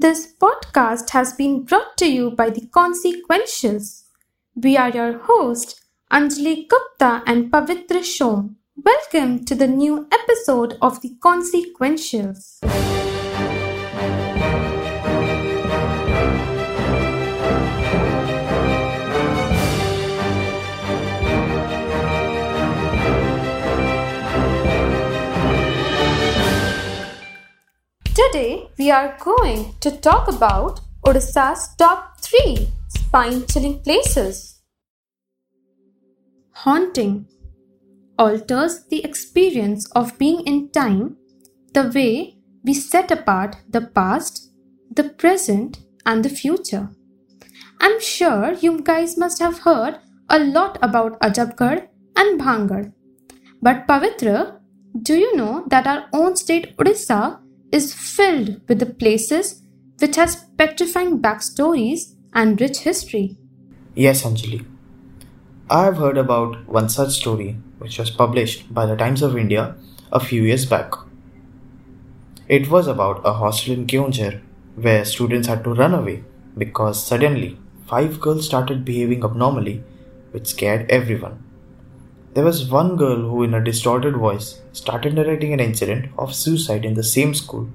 This podcast has been brought to you by The Consequentials. We are your hosts, Anjali Gupta and Pavitra Shom. Welcome to the new episode of The Consequentials. Today we are going to talk about Odisha's top 3 spine chilling places. Haunting alters the experience of being in time the way we set apart the past, the present, and the future. I'm sure you guys must have heard a lot about Ajabgarh and Bhangarh. But Pavitra, do you know that our own state Odisha is filled with the places which has petrifying backstories and rich history. Yes, Anjali. I have heard about one such story which was published by the Times of India a few years back. It was about a hostel in Keonjhar where students had to run away because suddenly five girls started behaving abnormally which scared everyone. There was one girl who, in a distorted voice, started narrating an incident of suicide in the same school,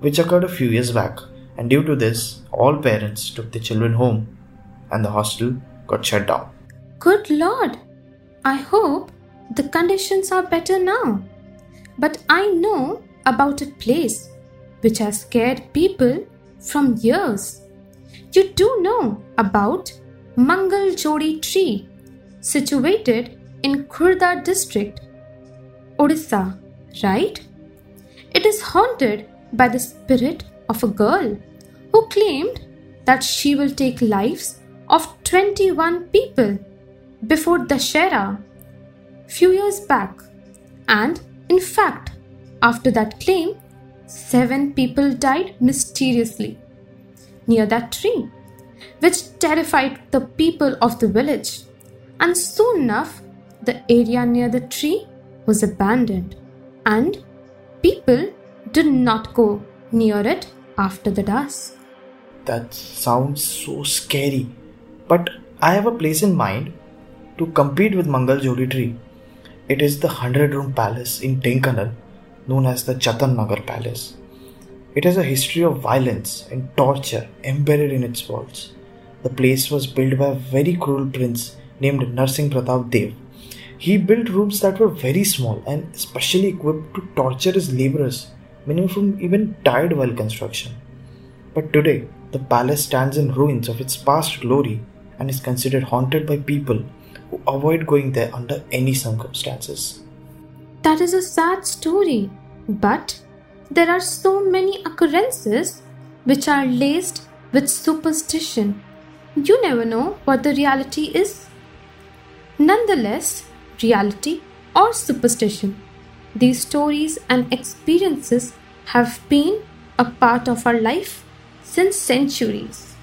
which occurred a few years back, and due to this, all parents took the children home, and the hostel got shut down. Good Lord! I hope the conditions are better now. But I know about a place which has scared people from years. You do know about Mangal Jodi tree, situated in Khurda district, Odisha, right? It is haunted by the spirit of a girl who claimed that she will take lives of 21 people before Dashera few years back and in fact after that claim seven people died mysteriously near that tree which terrified the people of the village and soon enough the area near the tree was abandoned and people did not go near it after the dusk. That sounds so scary. But I have a place in mind to compete with Mangal Jodi tree. It is the 100 room palace in Dhenkanal known as the Jatan Nagar Palace. It has a history of violence and torture embedded in its walls. The place was built by a very cruel prince named Narsingh Pratap Dev he built rooms that were very small and specially equipped to torture his laborers, many of whom even died while construction. But today, the palace stands in ruins of its past glory and is considered haunted by people who avoid going there under any circumstances. That is a sad story, but there are so many occurrences which are laced with superstition. You never know what the reality is. Nonetheless, reality, or superstition. These stories and experiences have been a part of our life since centuries.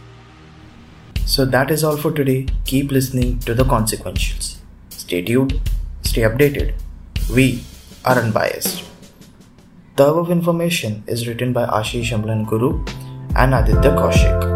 So that is all for today. Keep listening to the consequentials. Stay tuned, stay updated. We are unbiased. The above information is written by Ashish Amlan Guru and Aditya Kaushik.